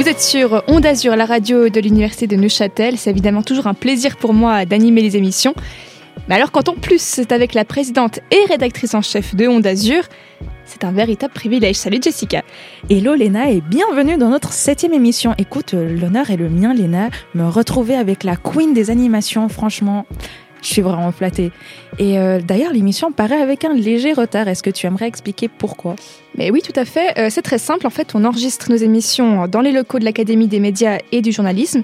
Vous êtes sur Onde Azur, la radio de l'Université de Neuchâtel. C'est évidemment toujours un plaisir pour moi d'animer les émissions. Mais alors quand en plus c'est avec la présidente et rédactrice en chef de Onde Azur, c'est un véritable privilège. Salut Jessica. Hello Léna et bienvenue dans notre septième émission. Écoute, l'honneur est le mien Léna, me retrouver avec la queen des animations, franchement. Je suis vraiment flattée. Et euh, d'ailleurs, l'émission paraît avec un léger retard. Est-ce que tu aimerais expliquer pourquoi? Mais oui, tout à fait. Euh, c'est très simple. En fait, on enregistre nos émissions dans les locaux de l'Académie des médias et du journalisme.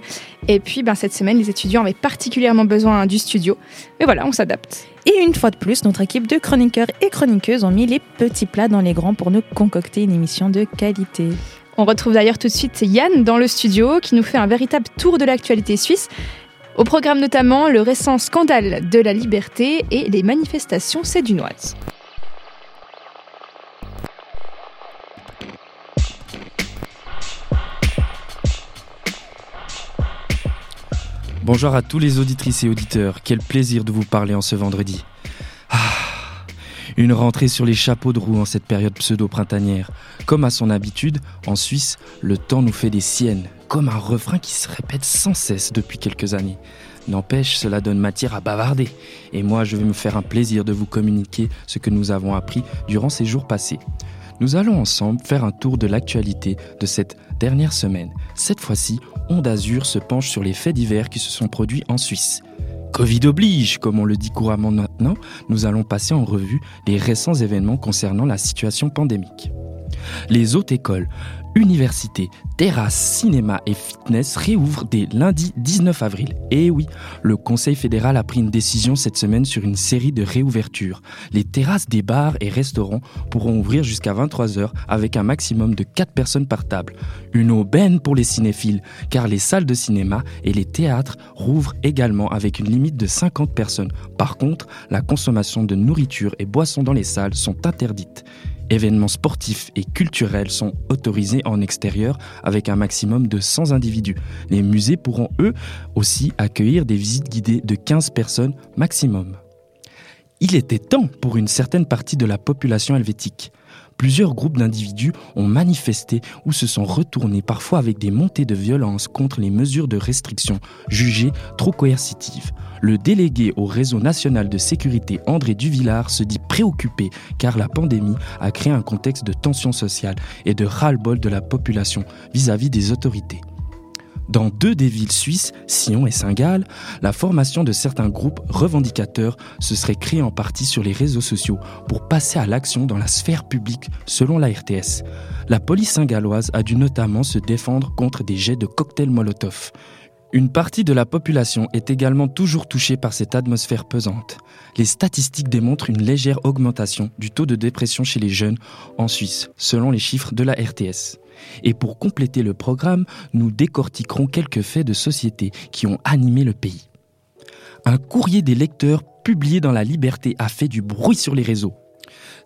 Et puis, ben, cette semaine, les étudiants avaient particulièrement besoin du studio. Mais voilà, on s'adapte. Et une fois de plus, notre équipe de chroniqueurs et chroniqueuses ont mis les petits plats dans les grands pour nous concocter une émission de qualité. On retrouve d'ailleurs tout de suite Yann dans le studio qui nous fait un véritable tour de l'actualité suisse. Au programme notamment le récent scandale de la liberté et les manifestations sédunoises. Bonjour à tous les auditrices et auditeurs, quel plaisir de vous parler en ce vendredi. Une rentrée sur les chapeaux de roue en cette période pseudo-printanière. Comme à son habitude, en Suisse, le temps nous fait des siennes comme un refrain qui se répète sans cesse depuis quelques années. N'empêche, cela donne matière à bavarder. Et moi, je vais me faire un plaisir de vous communiquer ce que nous avons appris durant ces jours passés. Nous allons ensemble faire un tour de l'actualité de cette dernière semaine. Cette fois-ci, Onde Azur se penche sur les faits divers qui se sont produits en Suisse. Covid oblige, comme on le dit couramment maintenant, nous allons passer en revue les récents événements concernant la situation pandémique. Les hautes écoles, universités, terrasses, cinéma et fitness réouvrent dès lundi 19 avril. Et oui, le Conseil fédéral a pris une décision cette semaine sur une série de réouvertures. Les terrasses des bars et restaurants pourront ouvrir jusqu'à 23h avec un maximum de 4 personnes par table. Une aubaine pour les cinéphiles, car les salles de cinéma et les théâtres rouvrent également avec une limite de 50 personnes. Par contre, la consommation de nourriture et boissons dans les salles sont interdites. Événements sportifs et culturels sont autorisés en extérieur avec un maximum de 100 individus. Les musées pourront eux aussi accueillir des visites guidées de 15 personnes maximum. Il était temps pour une certaine partie de la population helvétique plusieurs groupes d'individus ont manifesté ou se sont retournés, parfois avec des montées de violence contre les mesures de restriction jugées trop coercitives. Le délégué au réseau national de sécurité André Duvillard se dit préoccupé car la pandémie a créé un contexte de tension sociale et de ras-le-bol de la population vis-à-vis des autorités. Dans deux des villes suisses, Sion et Saint-Gall, la formation de certains groupes revendicateurs se serait créée en partie sur les réseaux sociaux pour passer à l'action dans la sphère publique, selon la RTS. La police saint-galloise a dû notamment se défendre contre des jets de cocktails Molotov. Une partie de la population est également toujours touchée par cette atmosphère pesante. Les statistiques démontrent une légère augmentation du taux de dépression chez les jeunes en Suisse, selon les chiffres de la RTS. Et pour compléter le programme, nous décortiquerons quelques faits de société qui ont animé le pays. Un courrier des lecteurs publié dans La Liberté a fait du bruit sur les réseaux.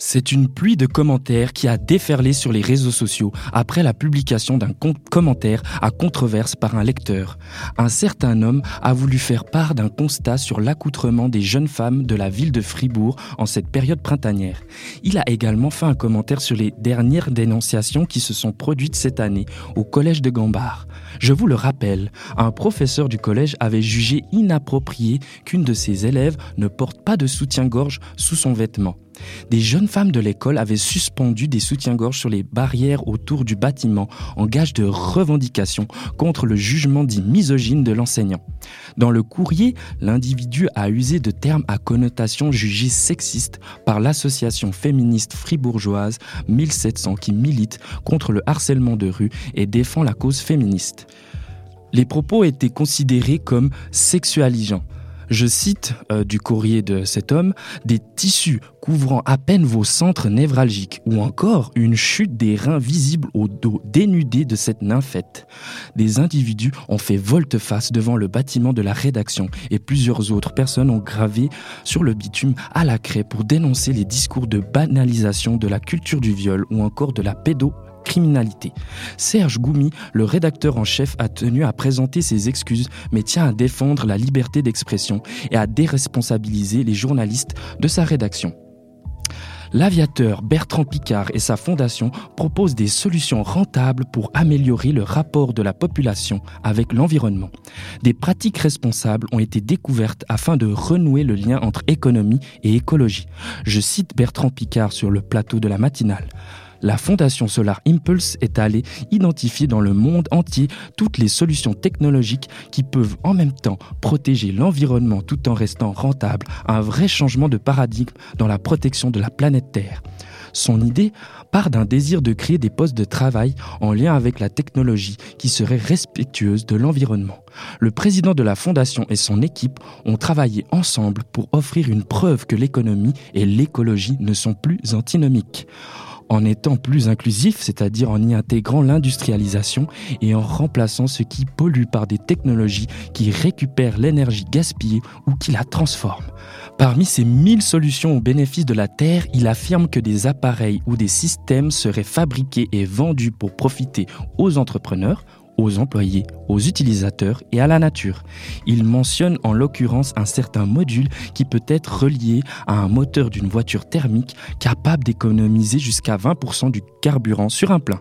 C'est une pluie de commentaires qui a déferlé sur les réseaux sociaux après la publication d'un commentaire à controverse par un lecteur. Un certain homme a voulu faire part d'un constat sur l'accoutrement des jeunes femmes de la ville de Fribourg en cette période printanière. Il a également fait un commentaire sur les dernières dénonciations qui se sont produites cette année au collège de Gambard. Je vous le rappelle, un professeur du collège avait jugé inapproprié qu'une de ses élèves ne porte pas de soutien-gorge sous son vêtement. Des jeunes femmes de l'école avaient suspendu des soutiens-gorge sur les barrières autour du bâtiment en gage de revendication contre le jugement dit misogyne de l'enseignant. Dans le courrier, l'individu a usé de termes à connotation jugée sexiste par l'association féministe fribourgeoise 1700 qui milite contre le harcèlement de rue et défend la cause féministe. Les propos étaient considérés comme sexualisants je cite euh, du courrier de cet homme, des tissus couvrant à peine vos centres névralgiques, ou encore une chute des reins visible au dos dénudé de cette nymphette. Des individus ont fait volte-face devant le bâtiment de la rédaction et plusieurs autres personnes ont gravé sur le bitume à la craie pour dénoncer les discours de banalisation de la culture du viol ou encore de la pédo criminalité. Serge Goumi, le rédacteur en chef, a tenu à présenter ses excuses, mais tient à défendre la liberté d'expression et à déresponsabiliser les journalistes de sa rédaction. L'aviateur Bertrand Picard et sa fondation proposent des solutions rentables pour améliorer le rapport de la population avec l'environnement. Des pratiques responsables ont été découvertes afin de renouer le lien entre économie et écologie. Je cite Bertrand Picard sur le plateau de la matinale la Fondation Solar Impulse est allée identifier dans le monde entier toutes les solutions technologiques qui peuvent en même temps protéger l'environnement tout en restant rentables, un vrai changement de paradigme dans la protection de la planète Terre. Son idée part d'un désir de créer des postes de travail en lien avec la technologie qui serait respectueuse de l'environnement. Le président de la fondation et son équipe ont travaillé ensemble pour offrir une preuve que l'économie et l'écologie ne sont plus antinomiques en étant plus inclusif, c'est-à-dire en y intégrant l'industrialisation et en remplaçant ce qui pollue par des technologies qui récupèrent l'énergie gaspillée ou qui la transforment. Parmi ces mille solutions au bénéfice de la Terre, il affirme que des appareils ou des systèmes seraient fabriqués et vendus pour profiter aux entrepreneurs, aux employés, aux utilisateurs et à la nature. Il mentionne en l'occurrence un certain module qui peut être relié à un moteur d'une voiture thermique capable d'économiser jusqu'à 20% du carburant sur un plein.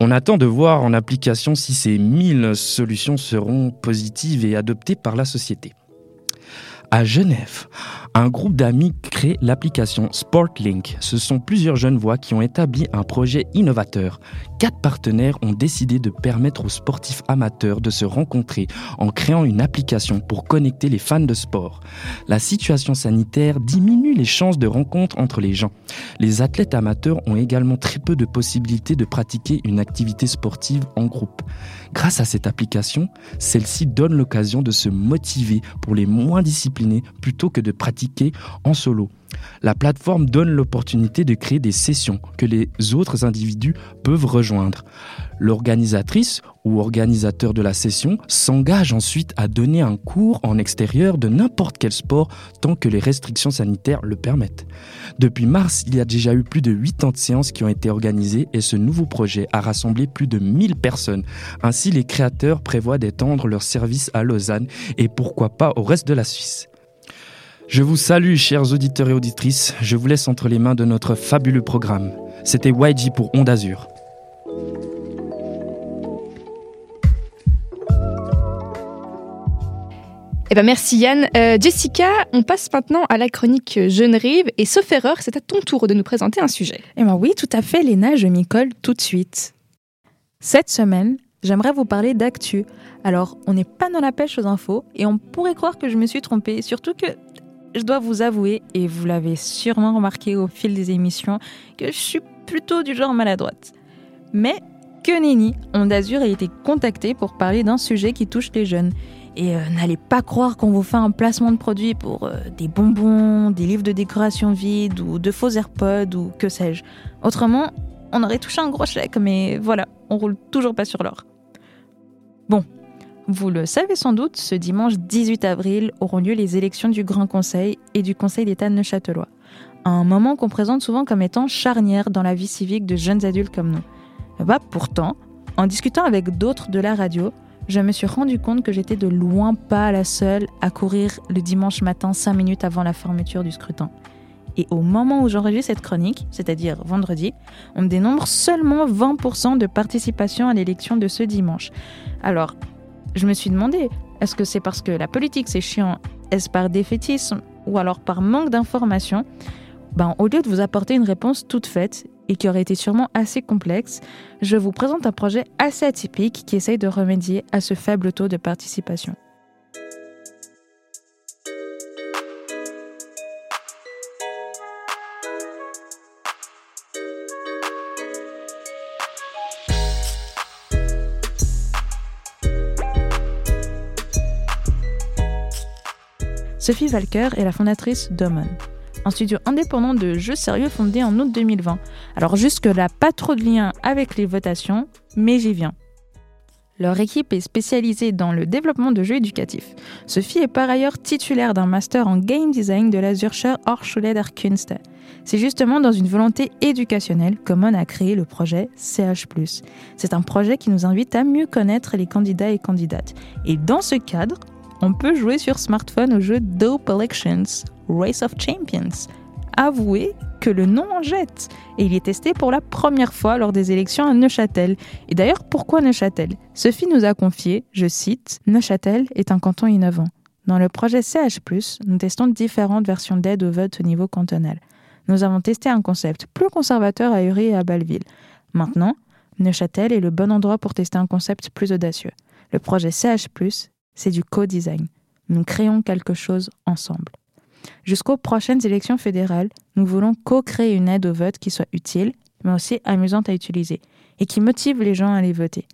On attend de voir en application si ces 1000 solutions seront positives et adoptées par la société. À Genève, un groupe d'amis crée l'application Sportlink. Ce sont plusieurs jeunes voix qui ont établi un projet innovateur. Quatre partenaires ont décidé de permettre aux sportifs amateurs de se rencontrer en créant une application pour connecter les fans de sport. La situation sanitaire diminue les chances de rencontre entre les gens. Les athlètes amateurs ont également très peu de possibilités de pratiquer une activité sportive en groupe. Grâce à cette application, celle-ci donne l'occasion de se motiver pour les moins disciplinés plutôt que de pratiquer en solo. La plateforme donne l'opportunité de créer des sessions que les autres individus peuvent rejoindre. L'organisatrice ou organisateur de la session s'engage ensuite à donner un cours en extérieur de n'importe quel sport tant que les restrictions sanitaires le permettent. Depuis mars, il y a déjà eu plus de 80 séances qui ont été organisées et ce nouveau projet a rassemblé plus de 1000 personnes. Ainsi, les créateurs prévoient d'étendre leurs services à Lausanne et pourquoi pas au reste de la Suisse. Je vous salue, chers auditeurs et auditrices. Je vous laisse entre les mains de notre fabuleux programme. C'était YG pour Onde Azur. Eh ben merci Yann. Euh, Jessica, on passe maintenant à la chronique Jeune Rive et sauf erreur, c'est à ton tour de nous présenter un sujet. Eh ben oui, tout à fait Léna, je m'y colle tout de suite. Cette semaine, j'aimerais vous parler d'actu. Alors, on n'est pas dans la pêche aux infos et on pourrait croire que je me suis trompée, surtout que je dois vous avouer, et vous l'avez sûrement remarqué au fil des émissions, que je suis plutôt du genre maladroite. Mais que nenni, Onde Azur a été contacté pour parler d'un sujet qui touche les jeunes. Et euh, n'allez pas croire qu'on vous fait un placement de produit pour euh, des bonbons, des livres de décoration vides ou de faux AirPods ou que sais-je. Autrement, on aurait touché un gros chèque, mais voilà, on roule toujours pas sur l'or. Bon, vous le savez sans doute, ce dimanche 18 avril auront lieu les élections du Grand Conseil et du Conseil d'État Neuchâtelois. Un moment qu'on présente souvent comme étant charnière dans la vie civique de jeunes adultes comme nous. Bah pourtant, en discutant avec d'autres de la radio, je me suis rendu compte que j'étais de loin pas la seule à courir le dimanche matin 5 minutes avant la fermeture du scrutin. Et au moment où j'enregistre cette chronique, c'est-à-dire vendredi, on dénombre seulement 20% de participation à l'élection de ce dimanche. Alors, je me suis demandé, est-ce que c'est parce que la politique c'est chiant? Est-ce par défaitisme Ou alors par manque d'information? Ben, Au lieu de vous apporter une réponse toute faite et qui aurait été sûrement assez complexe, je vous présente un projet assez atypique qui essaye de remédier à ce faible taux de participation. Sophie Valker est la fondatrice d'Omon, un studio indépendant de jeux sérieux fondé en août 2020. Alors jusque-là, pas trop de lien avec les votations, mais j'y viens. Leur équipe est spécialisée dans le développement de jeux éducatifs. Sophie est par ailleurs titulaire d'un master en game design de la Zürcher Hochschule der Künste. C'est justement dans une volonté éducationnelle qu'Omon a créé le projet CH+. C'est un projet qui nous invite à mieux connaître les candidats et candidates. Et dans ce cadre, on peut jouer sur smartphone au jeu Dope Elections Race of Champions. Avouez que le nom en jette. Et il est testé pour la première fois lors des élections à Neuchâtel. Et d'ailleurs, pourquoi Neuchâtel? Sophie nous a confié, je cite, Neuchâtel est un canton innovant. Dans le projet CH, nous testons différentes versions d'aide au vote au niveau cantonal. Nous avons testé un concept plus conservateur à Uri et à Belleville. Maintenant, Neuchâtel est le bon endroit pour tester un concept plus audacieux. Le projet CH, c'est du co-design. Nous créons quelque chose ensemble. Jusqu'aux prochaines élections fédérales, nous voulons co-créer une aide au vote qui soit utile, mais aussi amusante à utiliser, et qui motive les gens à aller voter.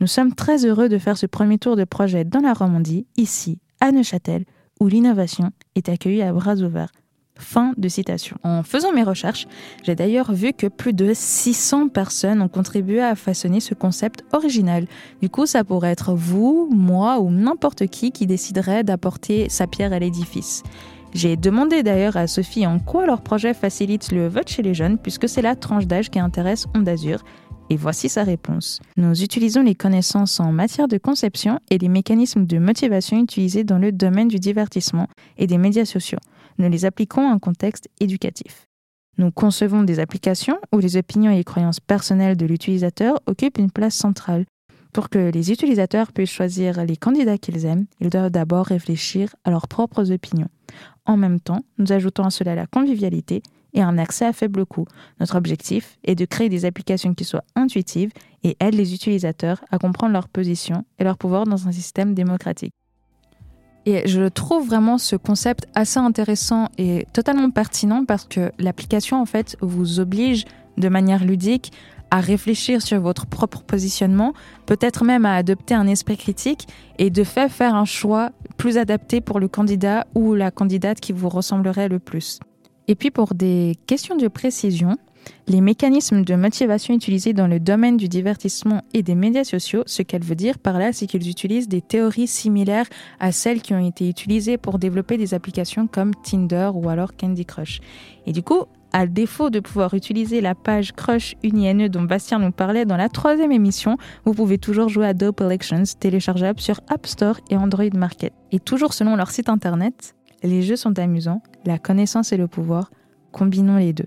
Nous sommes très heureux de faire ce premier tour de projet dans la Romandie, ici, à Neuchâtel, où l'innovation est accueillie à bras ouverts Fin de citation. En faisant mes recherches, j'ai d'ailleurs vu que plus de 600 personnes ont contribué à façonner ce concept original. Du coup, ça pourrait être vous, moi ou n'importe qui qui déciderait d'apporter sa pierre à l'édifice. J'ai demandé d'ailleurs à Sophie en quoi leur projet facilite le vote chez les jeunes, puisque c'est la tranche d'âge qui intéresse Onde Azur. Et voici sa réponse. Nous utilisons les connaissances en matière de conception et les mécanismes de motivation utilisés dans le domaine du divertissement et des médias sociaux nous les appliquons à contexte éducatif. Nous concevons des applications où les opinions et les croyances personnelles de l'utilisateur occupent une place centrale. Pour que les utilisateurs puissent choisir les candidats qu'ils aiment, ils doivent d'abord réfléchir à leurs propres opinions. En même temps, nous ajoutons à cela la convivialité et un accès à faible coût. Notre objectif est de créer des applications qui soient intuitives et aident les utilisateurs à comprendre leur position et leur pouvoir dans un système démocratique. Et je trouve vraiment ce concept assez intéressant et totalement pertinent parce que l'application, en fait, vous oblige de manière ludique à réfléchir sur votre propre positionnement, peut-être même à adopter un esprit critique et de faire faire un choix plus adapté pour le candidat ou la candidate qui vous ressemblerait le plus. Et puis pour des questions de précision, les mécanismes de motivation utilisés dans le domaine du divertissement et des médias sociaux, ce qu'elle veut dire par là, c'est qu'ils utilisent des théories similaires à celles qui ont été utilisées pour développer des applications comme Tinder ou alors Candy Crush. Et du coup, à défaut de pouvoir utiliser la page Crush UniNE dont Bastien nous parlait dans la troisième émission, vous pouvez toujours jouer à Dope Elections, téléchargeable sur App Store et Android Market. Et toujours selon leur site internet, les jeux sont amusants, la connaissance et le pouvoir, combinons les deux.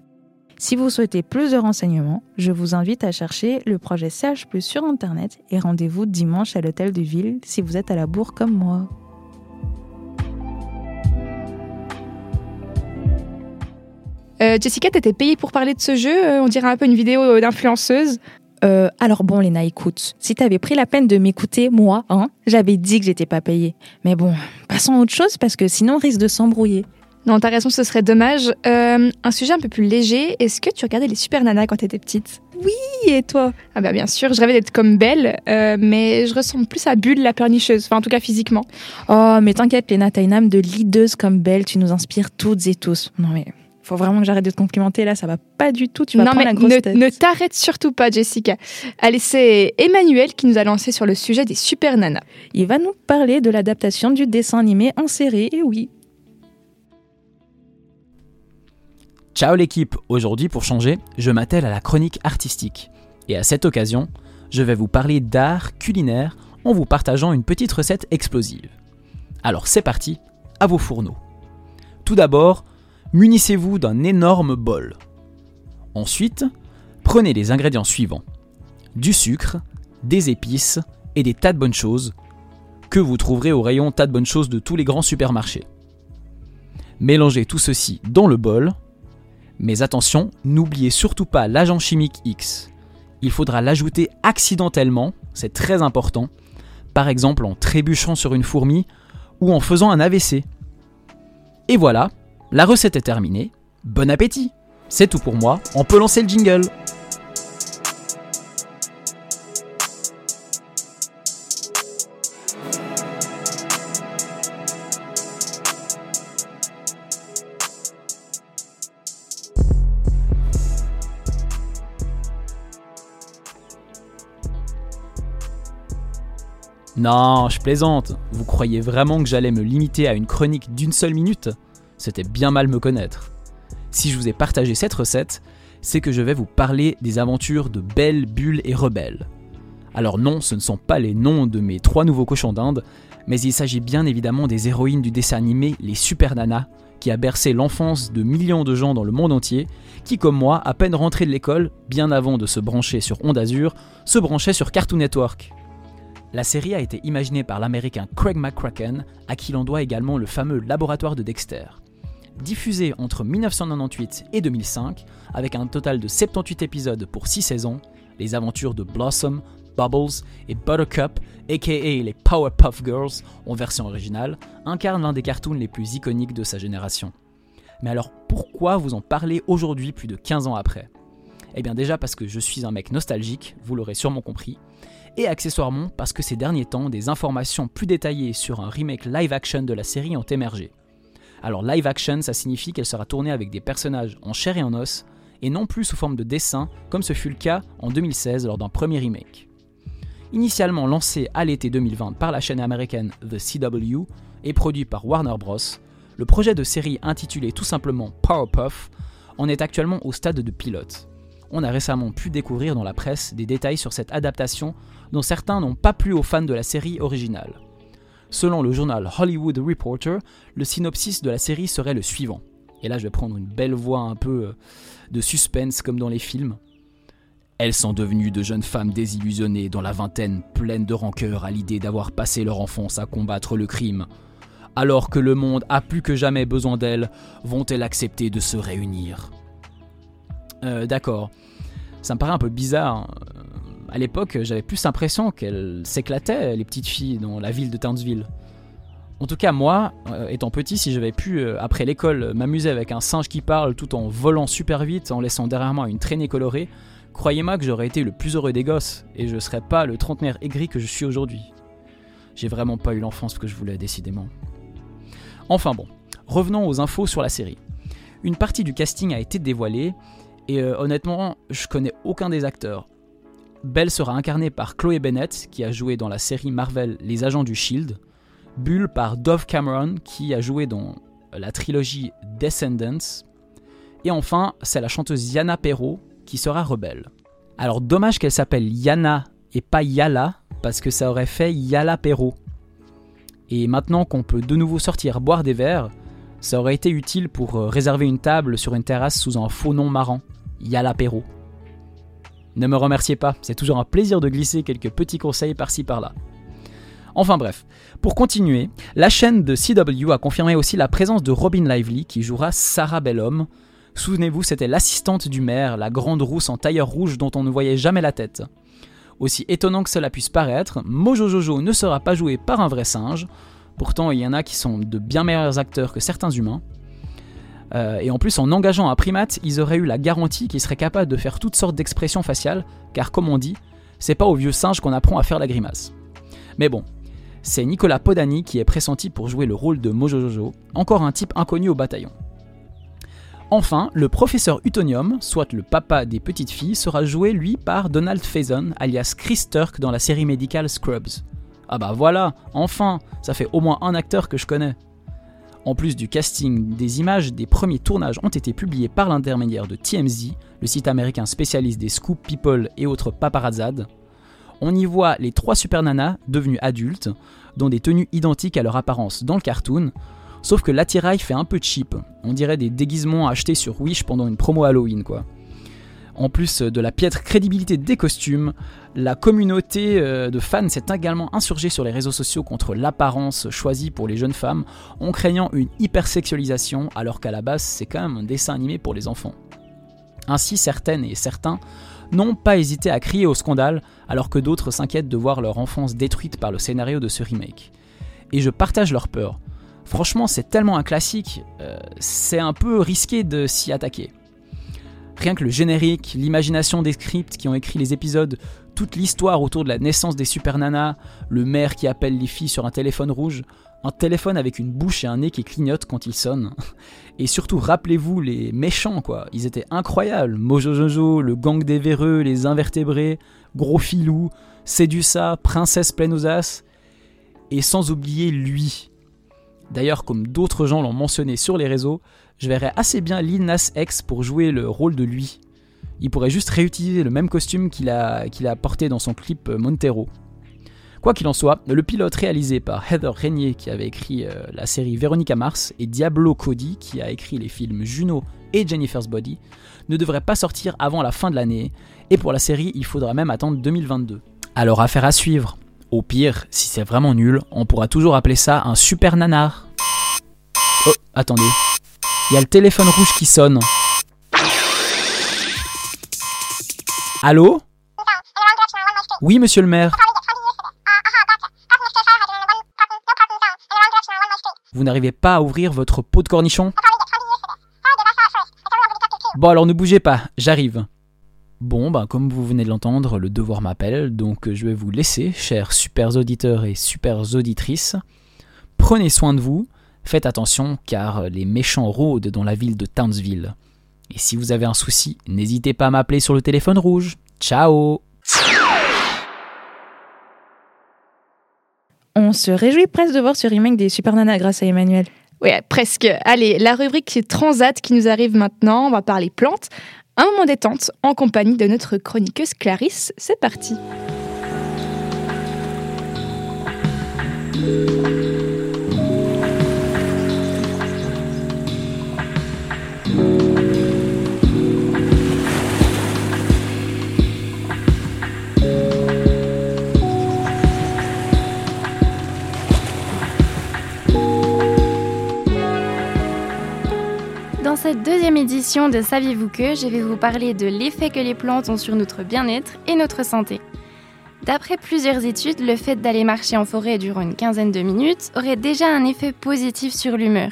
Si vous souhaitez plus de renseignements, je vous invite à chercher le projet CH sur Internet et rendez-vous dimanche à l'hôtel de ville si vous êtes à la bourre comme moi. Euh, Jessica, t'étais payée pour parler de ce jeu euh, On dirait un peu une vidéo euh, d'influenceuse. alors bon, Léna, écoute. Si t'avais pris la peine de m'écouter, moi, hein, j'avais dit que j'étais pas payée. Mais bon, passons à autre chose parce que sinon on risque de s'embrouiller. Non, t'as raison, ce serait dommage. Euh, un sujet un peu plus léger. Est-ce que tu regardais les Super Nanas quand t'étais petite? Oui, et toi? Ah bah bien sûr, je rêvais d'être comme Belle, euh, mais je ressemble plus à Bulle, la pleurnicheuse. Enfin, en tout cas physiquement. Oh, mais t'inquiète, Léna, t'as une âme de leaduse comme Belle. Tu nous inspires toutes et tous. Non mais faut vraiment que j'arrête de te complimenter là, ça va pas du tout, tu vas non, prendre mais la grosse ne, tête. ne t'arrête surtout pas, Jessica. Allez, c'est Emmanuel qui nous a lancé sur le sujet des super nanas. Il va nous parler de l'adaptation du dessin animé en série, et oui. Ciao l'équipe, aujourd'hui pour changer, je m'attelle à la chronique artistique. Et à cette occasion, je vais vous parler d'art culinaire en vous partageant une petite recette explosive. Alors c'est parti, à vos fourneaux. Tout d'abord, munissez-vous d'un énorme bol. Ensuite, prenez les ingrédients suivants. Du sucre, des épices et des tas de bonnes choses que vous trouverez au rayon tas de bonnes choses de tous les grands supermarchés. Mélangez tout ceci dans le bol mais attention, n'oubliez surtout pas l'agent chimique X. Il faudra l'ajouter accidentellement, c'est très important, par exemple en trébuchant sur une fourmi ou en faisant un AVC. Et voilà, la recette est terminée. Bon appétit C'est tout pour moi, on peut lancer le jingle Non, je plaisante. Vous croyez vraiment que j'allais me limiter à une chronique d'une seule minute? C'était bien mal me connaître. Si je vous ai partagé cette recette, c'est que je vais vous parler des aventures de Belle, Bulle et Rebelle. Alors non, ce ne sont pas les noms de mes trois nouveaux cochons d'Inde, mais il s'agit bien évidemment des héroïnes du dessin animé Les Super Nanas, qui a bercé l'enfance de millions de gens dans le monde entier, qui comme moi, à peine rentré de l'école, bien avant de se brancher sur Onde Azur, se branchait sur Cartoon Network. La série a été imaginée par l'américain Craig McCracken, à qui l'on doit également le fameux laboratoire de Dexter. Diffusée entre 1998 et 2005, avec un total de 78 épisodes pour 6 saisons, les aventures de Blossom, Bubbles et Buttercup, aka les Powerpuff Girls en version originale, incarnent l'un des cartoons les plus iconiques de sa génération. Mais alors pourquoi vous en parler aujourd'hui plus de 15 ans après? Eh bien déjà parce que je suis un mec nostalgique, vous l'aurez sûrement compris, et accessoirement parce que ces derniers temps, des informations plus détaillées sur un remake live action de la série ont émergé. Alors live action, ça signifie qu'elle sera tournée avec des personnages en chair et en os, et non plus sous forme de dessin, comme ce fut le cas en 2016 lors d'un premier remake. Initialement lancé à l'été 2020 par la chaîne américaine The CW et produit par Warner Bros., le projet de série intitulé tout simplement Powerpuff en est actuellement au stade de pilote. On a récemment pu découvrir dans la presse des détails sur cette adaptation dont certains n'ont pas plu aux fans de la série originale. Selon le journal Hollywood Reporter, le synopsis de la série serait le suivant. Et là, je vais prendre une belle voix un peu euh, de suspense comme dans les films. Elles sont devenues de jeunes femmes désillusionnées dans la vingtaine, pleines de rancœur à l'idée d'avoir passé leur enfance à combattre le crime. Alors que le monde a plus que jamais besoin d'elles, vont-elles accepter de se réunir? Euh, D'accord. Ça me paraît un peu bizarre. Hein. À l'époque, j'avais plus l'impression qu'elles s'éclataient, les petites filles, dans la ville de Townsville. En tout cas, moi, euh, étant petit, si j'avais pu, euh, après l'école, m'amuser avec un singe qui parle tout en volant super vite, en laissant derrière moi une traînée colorée, croyez-moi que j'aurais été le plus heureux des gosses, et je serais pas le trentenaire aigri que je suis aujourd'hui. J'ai vraiment pas eu l'enfance que je voulais, décidément. Enfin bon, revenons aux infos sur la série. Une partie du casting a été dévoilée, et euh, honnêtement, je connais aucun des acteurs. Belle sera incarnée par Chloé Bennett, qui a joué dans la série Marvel Les Agents du Shield. Bull par Dove Cameron, qui a joué dans la trilogie Descendants. Et enfin, c'est la chanteuse Yana Perrault, qui sera rebelle. Alors dommage qu'elle s'appelle Yana et pas Yala, parce que ça aurait fait Yala Perrault. Et maintenant qu'on peut de nouveau sortir boire des verres, ça aurait été utile pour euh, réserver une table sur une terrasse sous un faux nom marrant, Yala Perrault. Ne me remerciez pas, c'est toujours un plaisir de glisser quelques petits conseils par-ci par-là. Enfin bref, pour continuer, la chaîne de CW a confirmé aussi la présence de Robin Lively qui jouera Sarah Bellhomme. Souvenez-vous, c'était l'assistante du maire, la grande rousse en tailleur rouge dont on ne voyait jamais la tête. Aussi étonnant que cela puisse paraître, Mojo Jojo ne sera pas joué par un vrai singe. Pourtant, il y en a qui sont de bien meilleurs acteurs que certains humains. Euh, et en plus, en engageant un primate, ils auraient eu la garantie qu'il serait capable de faire toutes sortes d'expressions faciales, car comme on dit, c'est pas au vieux singe qu'on apprend à faire la grimace. Mais bon, c'est Nicolas Podani qui est pressenti pour jouer le rôle de Mojo Jojo, encore un type inconnu au bataillon. Enfin, le professeur Utonium, soit le papa des petites filles, sera joué lui par Donald Faison, alias Chris Turk dans la série médicale Scrubs. Ah bah voilà, enfin, ça fait au moins un acteur que je connais. En plus du casting, des images des premiers tournages ont été publiées par l'intermédiaire de TMZ, le site américain spécialiste des scoop people et autres paparazzades. On y voit les trois super nanas devenues adultes, dont des tenues identiques à leur apparence dans le cartoon, sauf que l'attirail fait un peu cheap. On dirait des déguisements achetés sur Wish pendant une promo Halloween quoi. En plus de la piètre crédibilité des costumes, la communauté euh, de fans s'est également insurgée sur les réseaux sociaux contre l'apparence choisie pour les jeunes femmes, en craignant une hypersexualisation, alors qu'à la base c'est quand même un dessin animé pour les enfants. Ainsi, certaines et certains n'ont pas hésité à crier au scandale, alors que d'autres s'inquiètent de voir leur enfance détruite par le scénario de ce remake. Et je partage leur peur. Franchement, c'est tellement un classique, euh, c'est un peu risqué de s'y attaquer. Rien que le générique, l'imagination des scripts qui ont écrit les épisodes, toute l'histoire autour de la naissance des super nanas, le maire qui appelle les filles sur un téléphone rouge, un téléphone avec une bouche et un nez qui clignotent quand il sonne. Et surtout, rappelez-vous les méchants, quoi. Ils étaient incroyables. Mojo Jojo, le gang des véreux, les invertébrés, Gros Filou, Sédusa, Princesse pleine. Et sans oublier lui. D'ailleurs, comme d'autres gens l'ont mentionné sur les réseaux, je verrais assez bien Lil Nas X pour jouer le rôle de lui. Il pourrait juste réutiliser le même costume qu'il a, qu'il a porté dans son clip Montero. Quoi qu'il en soit, le pilote réalisé par Heather Régnier qui avait écrit euh, la série Véronica Mars et Diablo Cody qui a écrit les films Juno et Jennifer's Body ne devrait pas sortir avant la fin de l'année et pour la série il faudra même attendre 2022. Alors affaire à suivre. Au pire, si c'est vraiment nul, on pourra toujours appeler ça un super nanar. Oh, attendez. Il y a le téléphone rouge qui sonne. Allô? Oui, monsieur le maire. Vous n'arrivez pas à ouvrir votre pot de cornichon Bon alors ne bougez pas, j'arrive. Bon, bah comme vous venez de l'entendre, le devoir m'appelle, donc je vais vous laisser, chers super auditeurs et super auditrices. Prenez soin de vous, faites attention car les méchants rôdent dans la ville de Townsville. Et si vous avez un souci, n'hésitez pas à m'appeler sur le téléphone rouge. Ciao On se réjouit presque de voir ce remake des Super Nana grâce à Emmanuel. Oui, presque. Allez, la rubrique Transat qui nous arrive maintenant, on va parler plantes. Un moment détente en compagnie de notre chroniqueuse Clarisse. C'est parti. Cette deuxième édition de Saviez-vous que, je vais vous parler de l'effet que les plantes ont sur notre bien-être et notre santé. D'après plusieurs études, le fait d'aller marcher en forêt durant une quinzaine de minutes aurait déjà un effet positif sur l'humeur.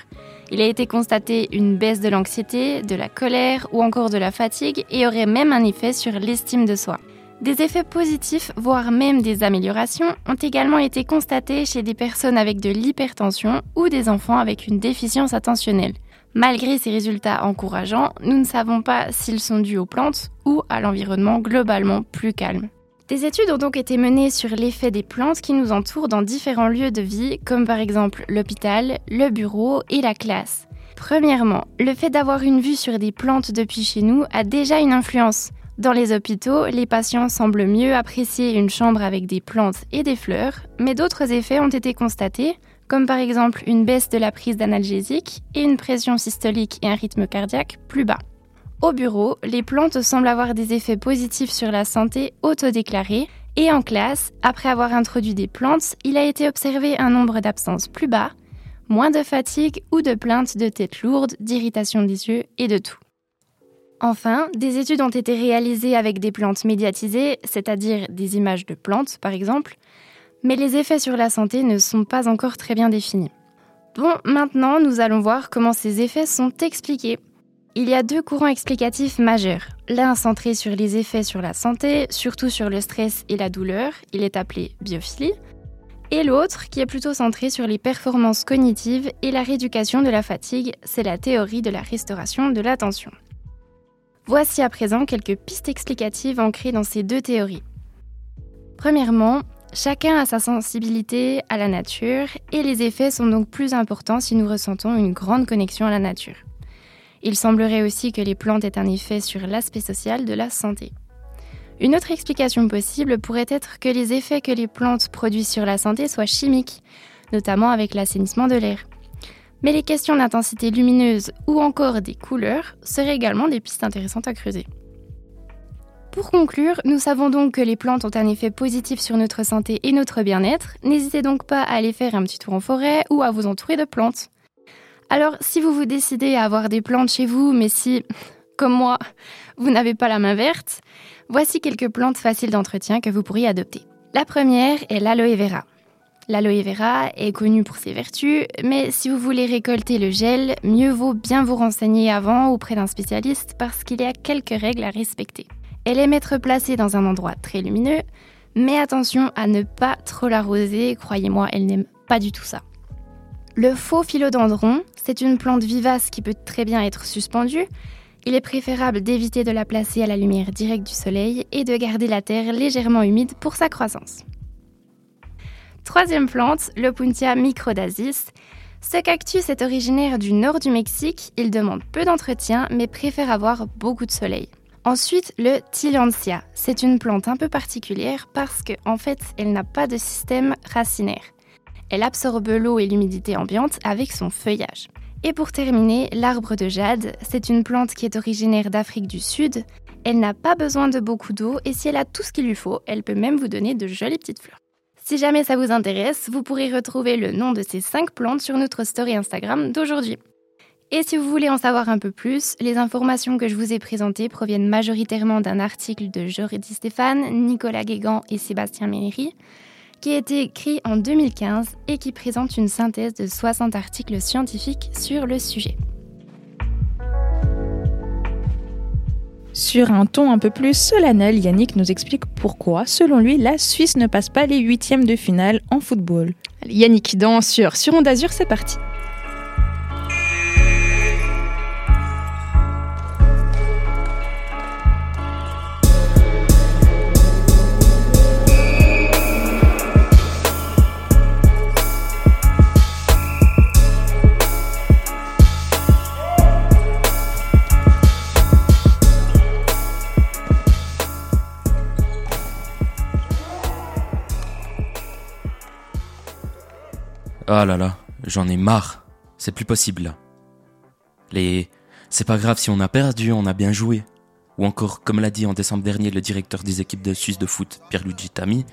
Il a été constaté une baisse de l'anxiété, de la colère ou encore de la fatigue et aurait même un effet sur l'estime de soi. Des effets positifs, voire même des améliorations, ont également été constatés chez des personnes avec de l'hypertension ou des enfants avec une déficience attentionnelle. Malgré ces résultats encourageants, nous ne savons pas s'ils sont dus aux plantes ou à l'environnement globalement plus calme. Des études ont donc été menées sur l'effet des plantes qui nous entourent dans différents lieux de vie, comme par exemple l'hôpital, le bureau et la classe. Premièrement, le fait d'avoir une vue sur des plantes depuis chez nous a déjà une influence. Dans les hôpitaux, les patients semblent mieux apprécier une chambre avec des plantes et des fleurs, mais d'autres effets ont été constatés, comme par exemple une baisse de la prise d'analgésiques et une pression systolique et un rythme cardiaque plus bas. Au bureau, les plantes semblent avoir des effets positifs sur la santé autodéclarée, et en classe, après avoir introduit des plantes, il a été observé un nombre d'absences plus bas, moins de fatigue ou de plaintes de tête lourde, d'irritation des yeux et de tout. Enfin, des études ont été réalisées avec des plantes médiatisées, c'est-à-dire des images de plantes par exemple, mais les effets sur la santé ne sont pas encore très bien définis. Bon, maintenant nous allons voir comment ces effets sont expliqués. Il y a deux courants explicatifs majeurs. L'un centré sur les effets sur la santé, surtout sur le stress et la douleur, il est appelé biophilie, et l'autre qui est plutôt centré sur les performances cognitives et la rééducation de la fatigue, c'est la théorie de la restauration de l'attention. Voici à présent quelques pistes explicatives ancrées dans ces deux théories. Premièrement, chacun a sa sensibilité à la nature et les effets sont donc plus importants si nous ressentons une grande connexion à la nature. Il semblerait aussi que les plantes aient un effet sur l'aspect social de la santé. Une autre explication possible pourrait être que les effets que les plantes produisent sur la santé soient chimiques, notamment avec l'assainissement de l'air. Mais les questions d'intensité lumineuse ou encore des couleurs seraient également des pistes intéressantes à creuser. Pour conclure, nous savons donc que les plantes ont un effet positif sur notre santé et notre bien-être. N'hésitez donc pas à aller faire un petit tour en forêt ou à vous entourer de plantes. Alors, si vous vous décidez à avoir des plantes chez vous, mais si, comme moi, vous n'avez pas la main verte, voici quelques plantes faciles d'entretien que vous pourriez adopter. La première est l'aloe vera. L'aloe vera est connu pour ses vertus, mais si vous voulez récolter le gel, mieux vaut bien vous renseigner avant auprès d'un spécialiste parce qu'il y a quelques règles à respecter. Elle aime être placée dans un endroit très lumineux, mais attention à ne pas trop l'arroser, croyez-moi, elle n'aime pas du tout ça. Le faux philodendron, c'est une plante vivace qui peut très bien être suspendue. Il est préférable d'éviter de la placer à la lumière directe du soleil et de garder la terre légèrement humide pour sa croissance. Troisième plante, le Puntia microdasis. Ce cactus est originaire du nord du Mexique, il demande peu d'entretien mais préfère avoir beaucoup de soleil. Ensuite, le Tillandsia. C'est une plante un peu particulière parce qu'en en fait, elle n'a pas de système racinaire. Elle absorbe l'eau et l'humidité ambiante avec son feuillage. Et pour terminer, l'arbre de jade, c'est une plante qui est originaire d'Afrique du Sud. Elle n'a pas besoin de beaucoup d'eau et si elle a tout ce qu'il lui faut, elle peut même vous donner de jolies petites fleurs. Si jamais ça vous intéresse, vous pourrez retrouver le nom de ces 5 plantes sur notre story Instagram d'aujourd'hui. Et si vous voulez en savoir un peu plus, les informations que je vous ai présentées proviennent majoritairement d'un article de Jordi Stéphane, Nicolas Guégan et Sébastien Méry, qui a été écrit en 2015 et qui présente une synthèse de 60 articles scientifiques sur le sujet. Sur un ton un peu plus solennel, Yannick nous explique pourquoi, selon lui, la Suisse ne passe pas les huitièmes de finale en football. Yannick dans sur Sur Onde Azur, c'est parti. Ah là là, j'en ai marre. C'est plus possible là. Les. C'est pas grave si on a perdu, on a bien joué. Ou encore, comme l'a dit en décembre dernier le directeur des équipes de Suisse de foot, Pierluigi Tami,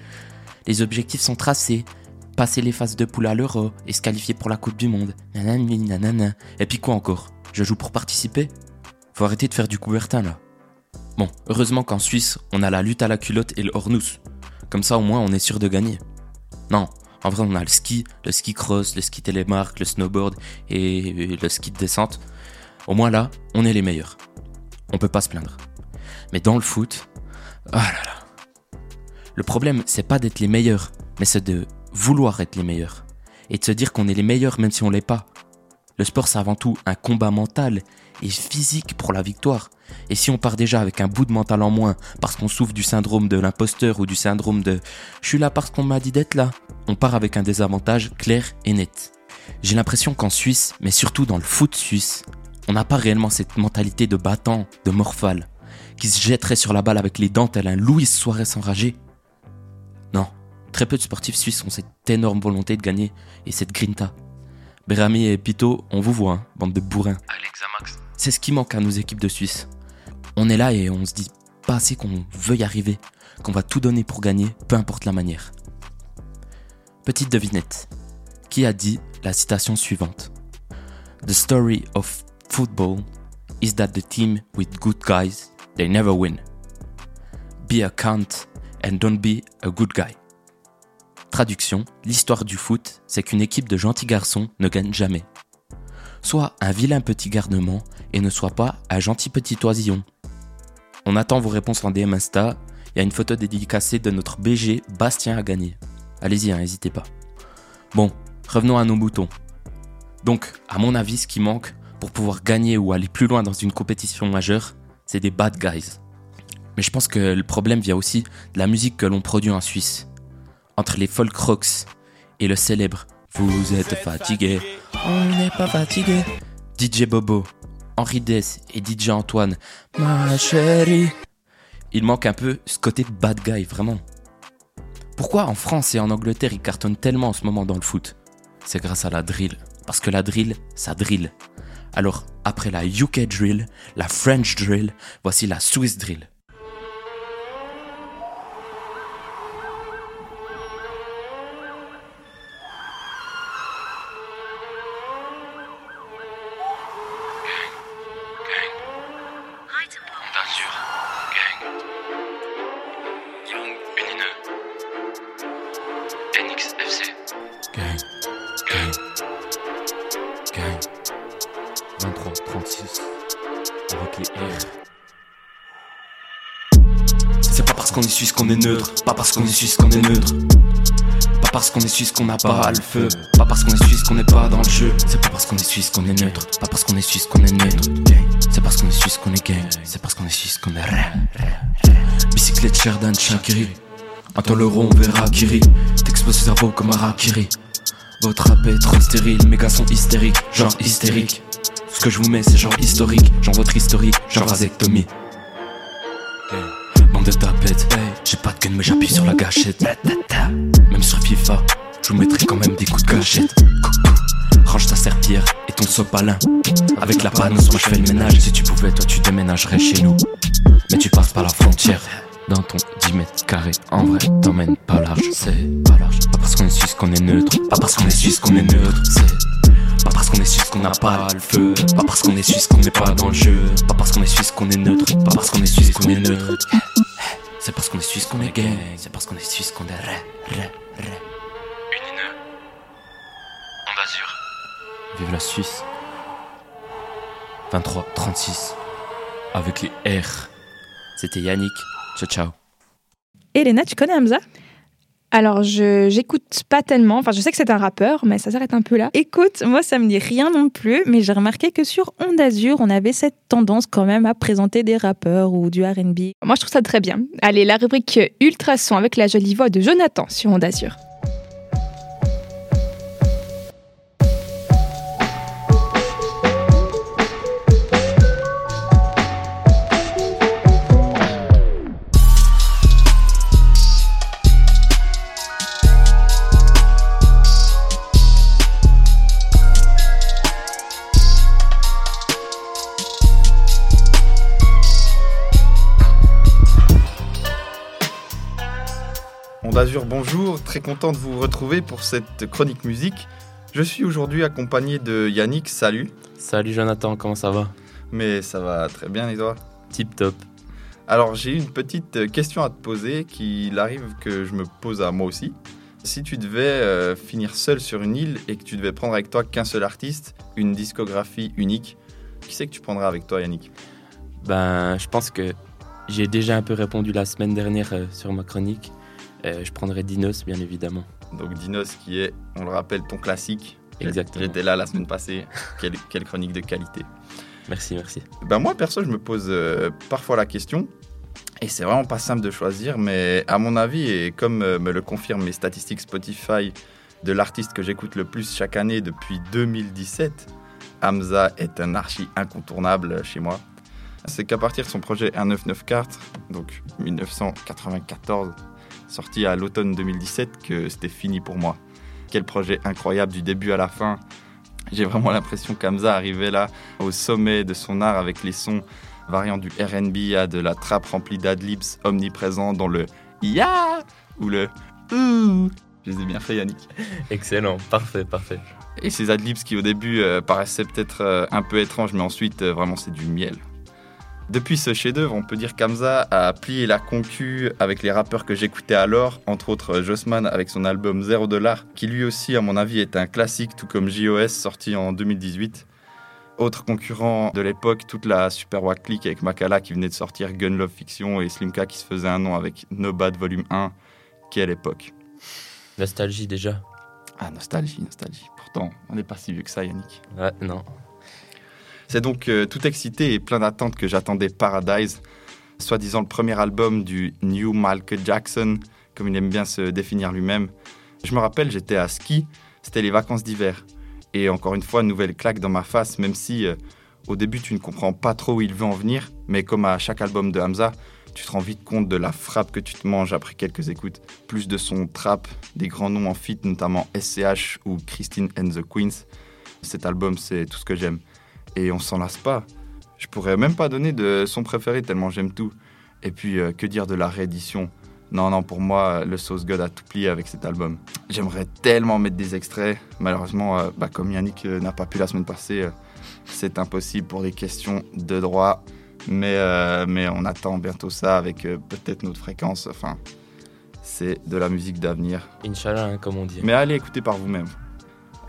les objectifs sont tracés. Passer les phases de poule à l'euro et se qualifier pour la Coupe du Monde. Nanana, Et puis quoi encore? Je joue pour participer? Faut arrêter de faire du couvertin là. Bon, heureusement qu'en Suisse, on a la lutte à la culotte et le hornous. Comme ça au moins on est sûr de gagner. Non, en vrai, on a le ski, le ski cross, le ski télémarque, le snowboard et le ski de descente. Au moins là, on est les meilleurs. On peut pas se plaindre. Mais dans le foot, là. Le problème, c'est pas d'être les meilleurs, mais c'est de vouloir être les meilleurs. Et de se dire qu'on est les meilleurs même si on l'est pas. Le sport, c'est avant tout un combat mental physique pour la victoire. Et si on part déjà avec un bout de mental en moins parce qu'on souffre du syndrome de l'imposteur ou du syndrome de je suis là parce qu'on m'a dit d'être là, on part avec un désavantage clair et net. J'ai l'impression qu'en Suisse, mais surtout dans le foot suisse, on n'a pas réellement cette mentalité de battant, de morphale, qui se jetterait sur la balle avec les dents tel un Louis Suarez enragé. Non, très peu de sportifs suisses ont cette énorme volonté de gagner et cette grinta. Berami et Pito, on vous voit, hein, bande de bourrins. C'est ce qui manque à nos équipes de Suisse. On est là et on se dit pas assez qu'on veut y arriver, qu'on va tout donner pour gagner, peu importe la manière. Petite devinette. Qui a dit la citation suivante? The story of football is that the team with good guys, they never win. Be a cunt and don't be a good guy. Traduction, l'histoire du foot, c'est qu'une équipe de gentils garçons ne gagne jamais. Sois un vilain petit garnement et ne sois pas un gentil petit oisillon. On attend vos réponses en DM Insta. Il y a une photo dédicacée de notre BG Bastien à gagner. Allez-y, hein, n'hésitez pas. Bon, revenons à nos moutons. Donc, à mon avis, ce qui manque pour pouvoir gagner ou aller plus loin dans une compétition majeure, c'est des bad guys. Mais je pense que le problème vient aussi de la musique que l'on produit en Suisse. Entre les folk rocks et le célèbre Vous êtes fatigué, on n'est pas fatigué. DJ Bobo, Henri Dess et DJ Antoine, ma chérie. Il manque un peu ce côté bad guy, vraiment. Pourquoi en France et en Angleterre ils cartonnent tellement en ce moment dans le foot? C'est grâce à la drill. Parce que la drill, ça drill. Alors, après la UK drill, la French drill, voici la Swiss drill. Qu'on est suisse qu'on n'a pas le feu, pas parce qu'on est suisse qu'on n'est pas dans le jeu. C'est pas parce qu'on est suisse qu'on est neutre, pas parce qu'on est suisse qu'on est neutre. C'est parce qu'on est suisse qu'on est gang, c'est parce qu'on est suisse qu'on est rien. Bicyclette Sherdan Shakiri, attends le rond, on verra Kiri. T'exploses le cerveau comme un Rakiri. Votre rap est trop stérile, mes gars sont hystériques, genre hystérique. Ce que je vous mets c'est genre historique, genre votre historique, genre vasectomie. Bande de tapettes, j'ai pas de gun mais j'appuie sur la gâchette. Même sur FIFA, je vous mettrai quand même des coups de gâchette. Range ta serpillère et ton sopalin. Avec la panne, moi je fais le ménage. Si tu pouvais, toi tu déménagerais chez nous. Mais tu passes par la frontière. Dans ton 10 mètres carrés, en vrai, t'emmènes pas large. C'est pas large. Pas parce qu'on est suisse qu'on est neutre. Pas parce qu'on est suisse qu'on est neutre. C'est pas parce qu'on est suisse qu'on n'a pas le feu. Pas parce qu'on est suisse qu'on n'est pas dans le jeu. Pas parce qu'on est suisse qu'on est neutre. Pas parce qu'on est suisse qu'on est neutre. C'est parce qu'on est suisse qu'on est gay. C'est parce qu'on est suisse qu'on est ré, ré, ré. Une On azur. Vive la Suisse. 23, 36. Avec les R. C'était Yannick. Ciao, ciao. Elena, tu connais Hamza Alors, je j'écoute pas tellement. Enfin, je sais que c'est un rappeur, mais ça s'arrête un peu là. Écoute, moi ça me dit rien non plus, mais j'ai remarqué que sur Onde Azur, on avait cette tendance quand même à présenter des rappeurs ou du R&B. Moi, je trouve ça très bien. Allez, la rubrique Ultrason avec la jolie voix de Jonathan sur Onde Azur. Monde Azur, bonjour, très content de vous retrouver pour cette chronique musique. Je suis aujourd'hui accompagné de Yannick, salut. Salut Jonathan, comment ça va? Mais ça va très bien et toi? Tip top. Alors j'ai une petite question à te poser qu'il arrive que je me pose à moi aussi. Si tu devais euh, finir seul sur une île et que tu devais prendre avec toi qu'un seul artiste, une discographie unique, qui c'est que tu prendras avec toi Yannick? Ben, je pense que j'ai déjà un peu répondu la semaine dernière euh, sur ma chronique. Euh, je prendrai Dinos, bien évidemment. Donc Dinos qui est, on le rappelle, ton classique. Exactement. J'étais là la semaine passée. quelle, quelle chronique de qualité. Merci, merci. Ben moi, perso, je me pose euh, parfois la question, et c'est vraiment pas simple de choisir, mais à mon avis, et comme euh, me le confirment mes statistiques Spotify de l'artiste que j'écoute le plus chaque année depuis 2017, Hamza est un archi incontournable chez moi. C'est qu'à partir de son projet 1994, donc 1994, sorti à l'automne 2017, que c'était fini pour moi. Quel projet incroyable du début à la fin. J'ai vraiment l'impression qu'Hamza arrivait là au sommet de son art avec les sons variant du RB à de la trappe remplie d'adlibs omniprésents dans le Ya ou le Ouh. Je les ai bien fait, Yannick. Excellent, parfait, parfait. Et ces adlibs qui au début euh, paraissaient peut-être euh, un peu étranges, mais ensuite euh, vraiment c'est du miel. Depuis ce chef-d'œuvre, on peut dire qu'Hamza a plié la concu avec les rappeurs que j'écoutais alors, entre autres Jossman avec son album Zéro Dollar, qui lui aussi, à mon avis, est un classique, tout comme JOS sorti en 2018. Autre concurrent de l'époque, toute la Super Wack Clique avec Makala qui venait de sortir Gun Love Fiction et Slimka qui se faisait un nom avec No Bad Volume 1. Quelle époque Nostalgie déjà. Ah, nostalgie, nostalgie. Pourtant, on n'est pas si vieux que ça, Yannick. Ouais, non. C'est donc euh, tout excité et plein d'attentes que j'attendais Paradise, soi-disant le premier album du New Michael Jackson, comme il aime bien se définir lui-même. Je me rappelle, j'étais à ski, c'était les vacances d'hiver. Et encore une fois, nouvelle claque dans ma face, même si euh, au début tu ne comprends pas trop où il veut en venir, mais comme à chaque album de Hamza, tu te rends vite compte de la frappe que tu te manges après quelques écoutes. Plus de son trap, des grands noms en feat, notamment SCH ou Christine and the Queens. Cet album, c'est tout ce que j'aime. Et on s'en lasse pas. Je pourrais même pas donner de son préféré tellement j'aime tout. Et puis, euh, que dire de la réédition? Non, non, pour moi, le Sauce God a tout plié avec cet album. J'aimerais tellement mettre des extraits. Malheureusement, euh, bah, comme Yannick euh, n'a pas pu la semaine passée, c'est impossible pour des questions de droit. Mais, mais on attend bientôt ça avec peut-être notre fréquence. Enfin, c'est de la musique d'avenir. Inch'Allah, hein, comme on dit. Mais allez écouter par vous-même.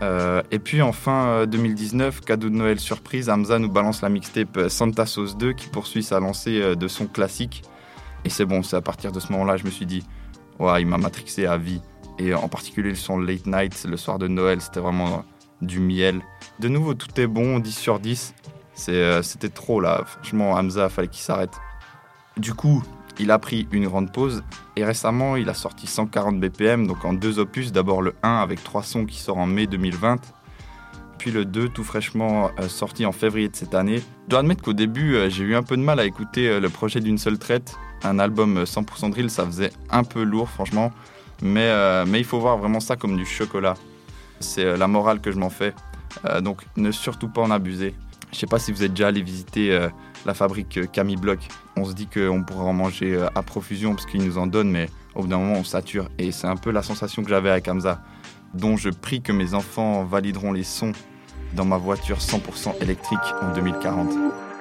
Euh, et puis enfin, euh, 2019, cadeau de Noël surprise, Hamza nous balance la mixtape euh, Santa Sauce 2 qui poursuit sa lancée euh, de son classique. Et c'est bon, c'est à partir de ce moment-là, je me suis dit, ouais, il m'a matrixé à vie. Et en particulier le son Late Night, le soir de Noël, c'était vraiment du miel. De nouveau, tout est bon, 10 sur 10. C'est, euh, c'était trop là, franchement, Hamza, fallait qu'il s'arrête. Du coup, il a pris une grande pause et récemment, il a sorti 140 BPM, donc en deux opus. D'abord le 1 avec trois sons qui sort en mai 2020, puis le 2 tout fraîchement euh, sorti en février de cette année. Je dois admettre qu'au début, euh, j'ai eu un peu de mal à écouter euh, le projet d'une seule traite. un album 100% drill, ça faisait un peu lourd, franchement. Mais, mais il faut voir vraiment ça comme du chocolat. C'est la morale que je m'en fais. Donc ne surtout pas en abuser. Je sais pas si vous êtes déjà allé visiter la fabrique Camille Block. On se dit qu'on pourrait en manger à profusion parce qu'ils nous en donnent, mais au bout d'un moment on sature. Et c'est un peu la sensation que j'avais avec Hamza, dont je prie que mes enfants valideront les sons dans ma voiture 100% électrique en 2040.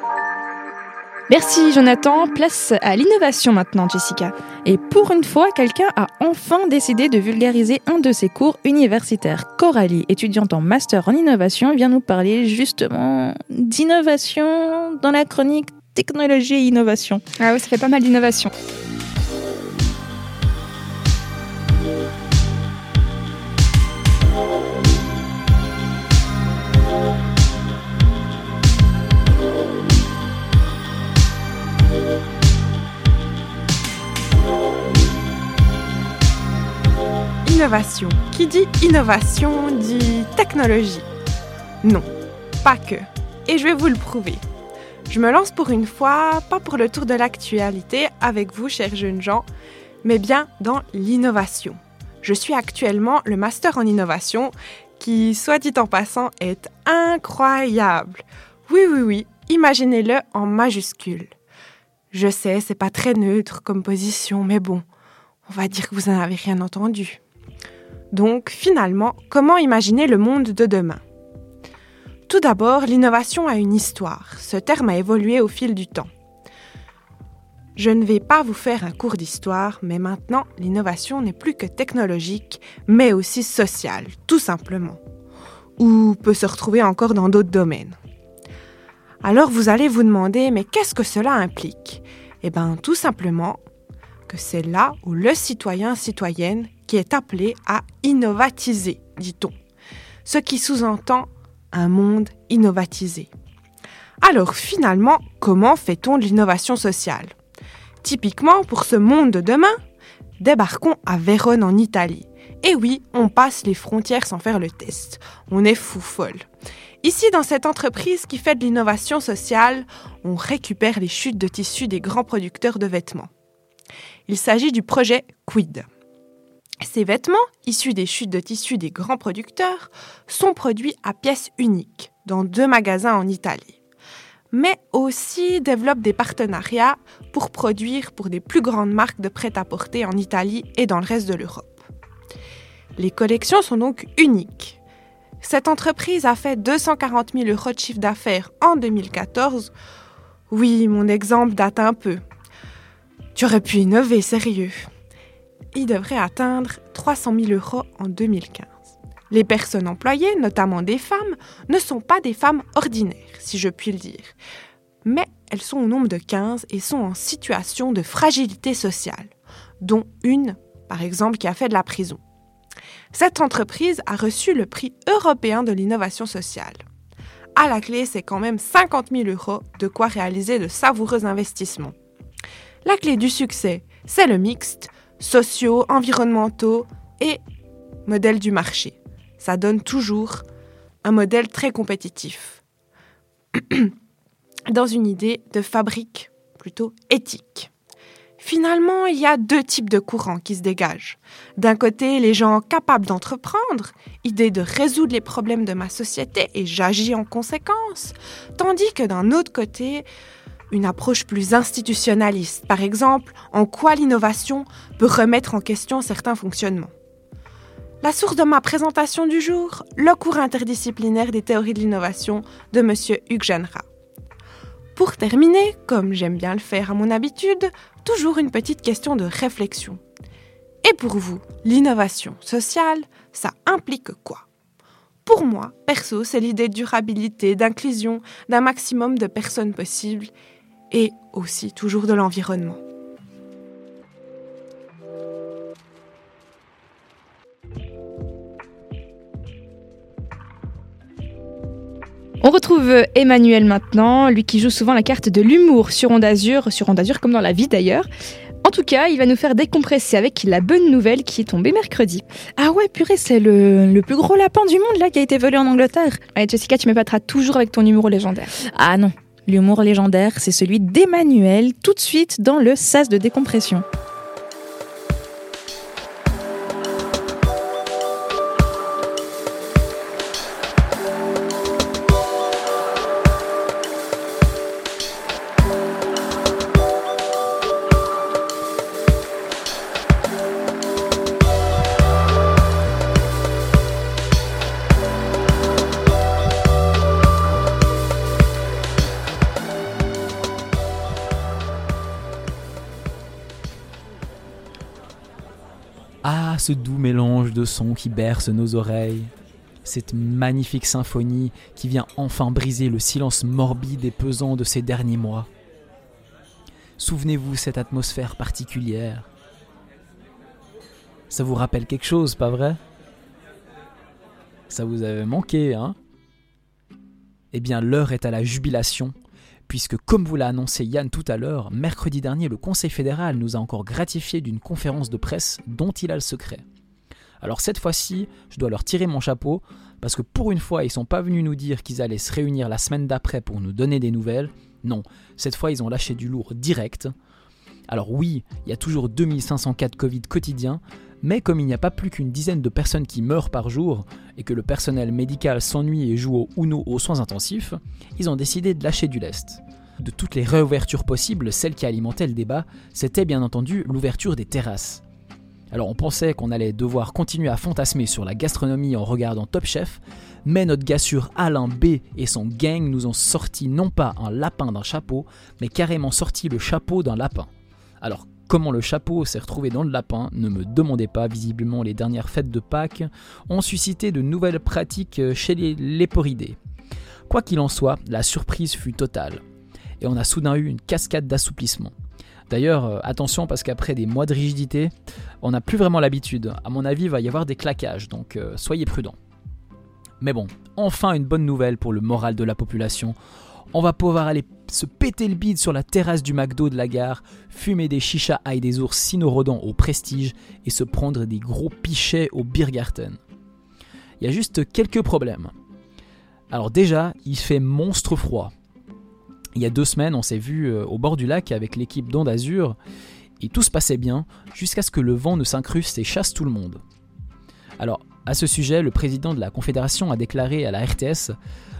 Merci Jonathan. Place à l'innovation maintenant, Jessica. Et pour une fois, quelqu'un a enfin décidé de vulgariser un de ses cours universitaires. Coralie, étudiante en master en innovation, vient nous parler justement d'innovation dans la chronique technologie et innovation. Ah oui, ça fait pas mal d'innovation. Qui dit innovation dit technologie. Non, pas que. Et je vais vous le prouver. Je me lance pour une fois, pas pour le tour de l'actualité avec vous, chers jeunes gens, mais bien dans l'innovation. Je suis actuellement le master en innovation qui, soit dit en passant, est incroyable. Oui, oui, oui, imaginez-le en majuscule. Je sais, c'est pas très neutre comme position, mais bon, on va dire que vous n'en avez rien entendu. Donc, finalement, comment imaginer le monde de demain? Tout d'abord, l'innovation a une histoire. Ce terme a évolué au fil du temps. Je ne vais pas vous faire un cours d'histoire, mais maintenant, l'innovation n'est plus que technologique, mais aussi sociale, tout simplement. Ou peut se retrouver encore dans d'autres domaines. Alors vous allez vous demander, mais qu'est-ce que cela implique? Eh bien, tout simplement que c'est là où le citoyen, citoyenne est appelé à innovatiser, dit-on. Ce qui sous-entend un monde innovatisé. Alors finalement, comment fait-on de l'innovation sociale? Typiquement, pour ce monde de demain, débarquons à Vérone en Italie. Et oui, on passe les frontières sans faire le test. On est fou folle. Ici, dans cette entreprise qui fait de l'innovation sociale, on récupère les chutes de tissus des grands producteurs de vêtements. Il s'agit du projet Quid. Ces vêtements, issus des chutes de tissus des grands producteurs, sont produits à pièces uniques dans deux magasins en Italie, mais aussi développent des partenariats pour produire pour des plus grandes marques de prêt-à-porter en Italie et dans le reste de l'Europe. Les collections sont donc uniques. Cette entreprise a fait 240 000 euros de chiffre d'affaires en 2014. Oui, mon exemple date un peu. Tu aurais pu innover, sérieux il devrait atteindre 300 000 euros en 2015. Les personnes employées, notamment des femmes, ne sont pas des femmes ordinaires, si je puis le dire, mais elles sont au nombre de 15 et sont en situation de fragilité sociale, dont une, par exemple, qui a fait de la prison. Cette entreprise a reçu le prix européen de l'innovation sociale. À la clé, c'est quand même 50 000 euros, de quoi réaliser de savoureux investissements. La clé du succès, c'est le mixte, sociaux, environnementaux et modèle du marché. Ça donne toujours un modèle très compétitif. Dans une idée de fabrique plutôt éthique. Finalement, il y a deux types de courants qui se dégagent. D'un côté, les gens capables d'entreprendre, idée de résoudre les problèmes de ma société et j'agis en conséquence, tandis que d'un autre côté, une approche plus institutionnaliste, par exemple en quoi l'innovation peut remettre en question certains fonctionnements. La source de ma présentation du jour, le cours interdisciplinaire des théories de l'innovation de M. Hugues Genra. Pour terminer, comme j'aime bien le faire à mon habitude, toujours une petite question de réflexion. Et pour vous, l'innovation sociale, ça implique quoi? Pour moi, perso, c'est l'idée de durabilité, d'inclusion d'un maximum de personnes possibles et aussi toujours de l'environnement. On retrouve Emmanuel maintenant, lui qui joue souvent la carte de l'humour sur Onde Azur, sur Onde Azur comme dans la vie d'ailleurs. En tout cas, il va nous faire décompresser avec la bonne nouvelle qui est tombée mercredi. Ah ouais, purée, c'est le, le, plus gros lapin du monde là qui a été volé en Angleterre. Allez, Jessica, tu m'épateras toujours avec ton numéro légendaire. Ah non, L'humour légendaire, c'est celui d'Emmanuel, tout de suite dans le sas de décompression. Ce doux mélange de sons qui berce nos oreilles. Cette magnifique symphonie qui vient enfin briser le silence morbide et pesant de ces derniers mois. Souvenez-vous cette atmosphère particulière. Ça vous rappelle quelque chose, pas vrai? Ça vous avait manqué, hein? Eh bien, l'heure est à la jubilation puisque comme vous l'a annoncé Yann tout à l'heure, mercredi dernier, le Conseil fédéral nous a encore gratifié d'une conférence de presse dont il a le secret. Alors cette fois-ci, je dois leur tirer mon chapeau, parce que pour une fois, ils sont pas venus nous dire qu'ils allaient se réunir la semaine d'après pour nous donner des nouvelles. Non, cette fois, ils ont lâché du lourd direct. Alors oui, il y a toujours 2500 cas de Covid quotidiens, mais comme il n'y a pas plus qu'une dizaine de personnes qui meurent par jour et que le personnel médical s'ennuie et joue au Uno aux soins intensifs, ils ont décidé de lâcher du lest. De toutes les réouvertures possibles, celle qui alimentait le débat, c'était bien entendu l'ouverture des terrasses. Alors on pensait qu'on allait devoir continuer à fantasmer sur la gastronomie en regardant Top Chef, mais notre gars sûr Alain B et son gang nous ont sorti non pas un lapin d'un chapeau, mais carrément sorti le chapeau d'un lapin. Alors Comment le chapeau s'est retrouvé dans le lapin, ne me demandez pas, visiblement les dernières fêtes de Pâques ont suscité de nouvelles pratiques chez les léporidés. Quoi qu'il en soit, la surprise fut totale. Et on a soudain eu une cascade d'assouplissement. D'ailleurs, euh, attention parce qu'après des mois de rigidité, on n'a plus vraiment l'habitude. À mon avis, il va y avoir des claquages, donc euh, soyez prudents. Mais bon, enfin une bonne nouvelle pour le moral de la population. On va pouvoir aller se péter le bide sur la terrasse du McDo de la gare, fumer des chichas et des ours sinorodants au prestige et se prendre des gros pichets au Biergarten. Il y a juste quelques problèmes. Alors déjà, il fait monstre froid. Il y a deux semaines, on s'est vu euh, au bord du lac avec l'équipe d'Onde Azur et tout se passait bien jusqu'à ce que le vent ne s'incruste et chasse tout le monde. Alors, à ce sujet, le président de la Confédération a déclaré à la RTS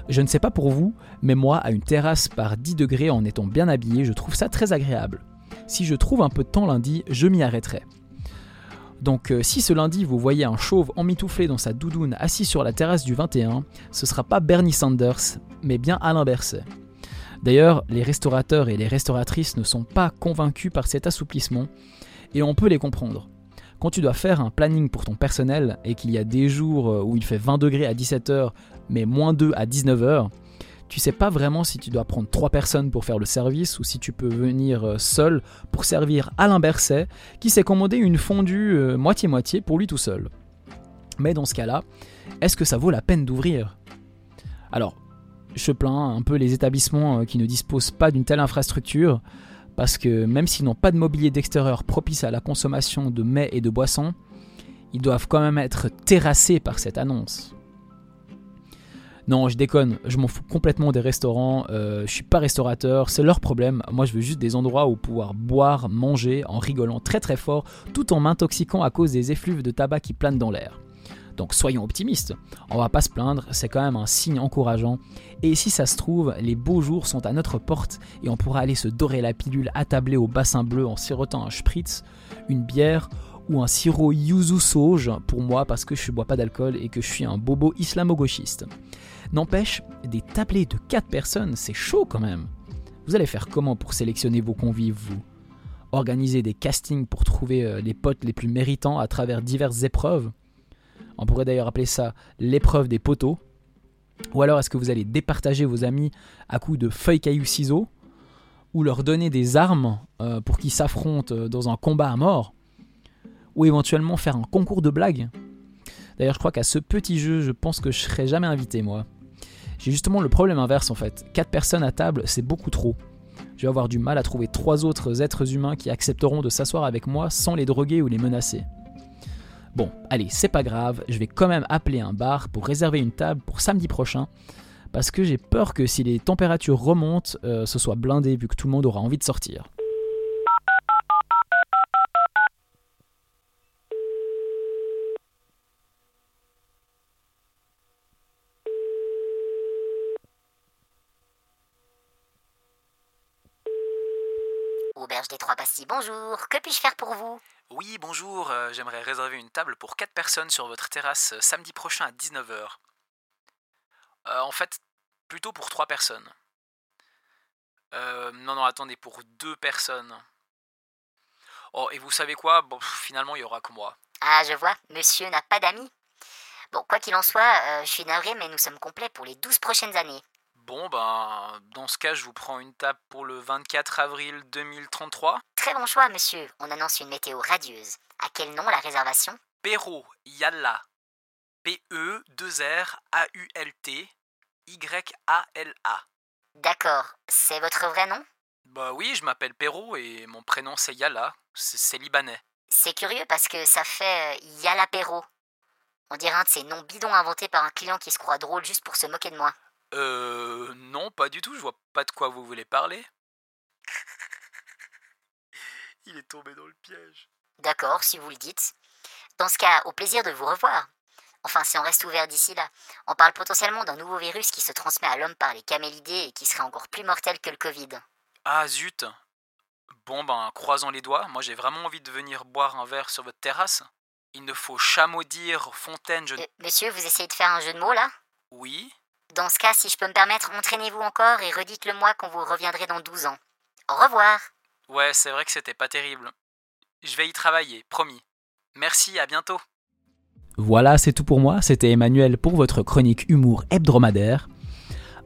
Je ne sais pas pour vous, mais moi, à une terrasse par 10 degrés en étant bien habillé, je trouve ça très agréable. Si je trouve un peu de temps lundi, je m'y arrêterai. Donc euh, si ce lundi vous voyez un chauve emmitouflé dans sa doudoune assis sur la terrasse du 21, ce sera pas Bernie Sanders, mais bien Alain Berset. D'ailleurs, les restaurateurs et les restauratrices ne sont pas convaincus par cet assouplissement, et on peut les comprendre. Quand tu dois faire un planning pour ton personnel et qu'il y a des jours euh, où il fait 20 degrés à 17h mais moins 2 à 19h, tu sais pas vraiment si tu dois prendre 3 personnes pour faire le service ou si tu peux venir euh, seul pour servir Alain Berset qui s'est commandé une fondue euh, moitié-moitié pour lui tout seul. Mais dans ce cas-là, est-ce que ça vaut la peine d'ouvrir? Alors, je plains un peu les établissements qui ne disposent pas d'une telle infrastructure parce que même s'ils n'ont pas de mobilier d'extérieur propice à la consommation de mets et de boissons, ils doivent quand même être terrassés par cette annonce. Non, je déconne, je m'en fous complètement des restaurants, euh, je suis pas restaurateur, c'est leur problème. Moi, je veux juste des endroits où pouvoir boire, manger en rigolant très très fort, tout en m'intoxiquant à cause des effluves de tabac qui planent dans l'air. Donc soyons optimistes, on va pas se plaindre, c'est quand même un signe encourageant. Et si ça se trouve, les beaux jours sont à notre porte et on pourra aller se dorer la pilule attablée au bassin bleu en sirotant un spritz, une bière ou un sirop yuzu sauge pour moi parce que je bois pas d'alcool et que je suis un bobo islamo-gauchiste. N'empêche, des tablés de 4 personnes, c'est chaud quand même. Vous allez faire comment pour sélectionner vos convives, vous? Organiser des castings pour trouver euh, les potes les plus méritants à travers diverses épreuves? On pourrait d'ailleurs appeler ça l'épreuve des poteaux. Ou alors est-ce que vous allez départager vos amis à coups de feuilles, cailloux, ciseaux Ou leur donner des armes euh, pour qu'ils s'affrontent euh, dans un combat à mort Ou éventuellement faire un concours de blagues? D'ailleurs je crois qu'à ce petit jeu je pense que je serai jamais invité moi. J'ai justement le problème inverse en fait. 4 personnes à table c'est beaucoup trop. Je vais avoir du mal à trouver trois autres êtres humains qui accepteront de s'asseoir avec moi sans les droguer ou les menacer. Bon, allez, c'est pas grave, je vais quand même appeler un bar pour réserver une table pour samedi prochain, parce que j'ai peur que si les températures remontent, euh, ce soit blindé vu que tout le monde aura envie de sortir. Auberge des Trois Pastilles, bonjour. Que puis-je faire pour vous? Oui, bonjour, euh, j'aimerais réserver une table pour 4 personnes sur votre terrasse euh, samedi prochain à 19h. en fait, plutôt pour 3 personnes. Euh, non, non, attendez, pour 2 personnes. Oh, et vous savez quoi? Bon, finalement, il y aura que moi. Ah, je vois, monsieur n'a pas d'amis. Bon, quoi qu'il en soit, euh, je suis navré, mais nous sommes complets pour les 12 prochaines années. Bon, ben, dans ce cas, je vous prends une table pour le 24 avril 2033. Très bon choix, monsieur. On annonce une météo radieuse. À quel nom la réservation? Perrault, Yalla. P-E-2-R-A-U-L-T, Y-A-L-A. D'accord. C'est votre vrai nom? Bah oui, je m'appelle Perrault et mon prénom c'est Yalla. C'est libanais. C'est curieux parce que ça fait euh, Yala Perrault. On dirait un de ces noms bidons inventés par un client qui se croit drôle juste pour se moquer de moi. Euh, non, pas du tout, je vois pas de quoi vous voulez parler. Il est tombé dans le piège. D'accord, si vous le dites. Dans ce cas, au plaisir de vous revoir. Enfin, si on reste ouvert d'ici là. On parle potentiellement d'un nouveau virus qui se transmet à l'homme par les camélidés et qui serait encore plus mortel que le Covid. Ah zut Bon ben, croisons les doigts, moi j'ai vraiment envie de venir boire un verre sur votre terrasse. Il ne faut chamaudir Fontaine, je... Euh, monsieur, vous essayez de faire un jeu de mots là? Oui Dans ce cas, si je peux me permettre, entraînez-vous encore et redites-le moi quand vous reviendrez dans 12 ans. Au revoir Ouais, c'est vrai que c'était pas terrible. Je vais y travailler, promis. Merci, à bientôt. Voilà, c'est tout pour moi. C'était Emmanuel pour votre chronique humour hebdomadaire.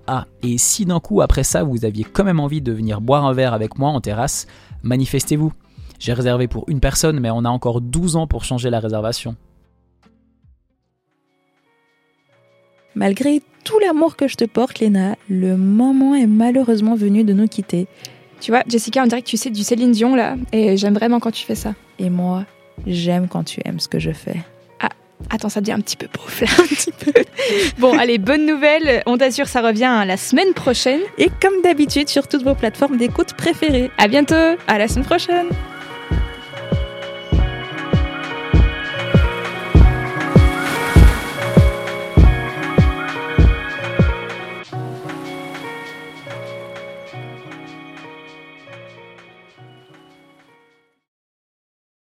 Ah, et si d'un coup après ça vous aviez quand même envie de venir boire un verre avec moi en terrasse, manifestez-vous. J'ai réservé pour une personne, mais on a encore 12 ans pour changer la réservation. Malgré tout l'amour que je te porte, Léna, le moment est malheureusement venu de nous quitter. Tu vois, Jessica, on dirait que tu sais du Céline Dion là, et j'aime vraiment quand tu fais ça. Et moi, j'aime quand tu aimes ce que je fais. Attends, ça devient un petit peu pauvre là, un petit peu. Bon, allez, bonne nouvelle. On t'assure, ça revient la semaine prochaine. Et comme d'habitude, sur toutes vos plateformes d'écoute préférées. À bientôt. À la semaine prochaine.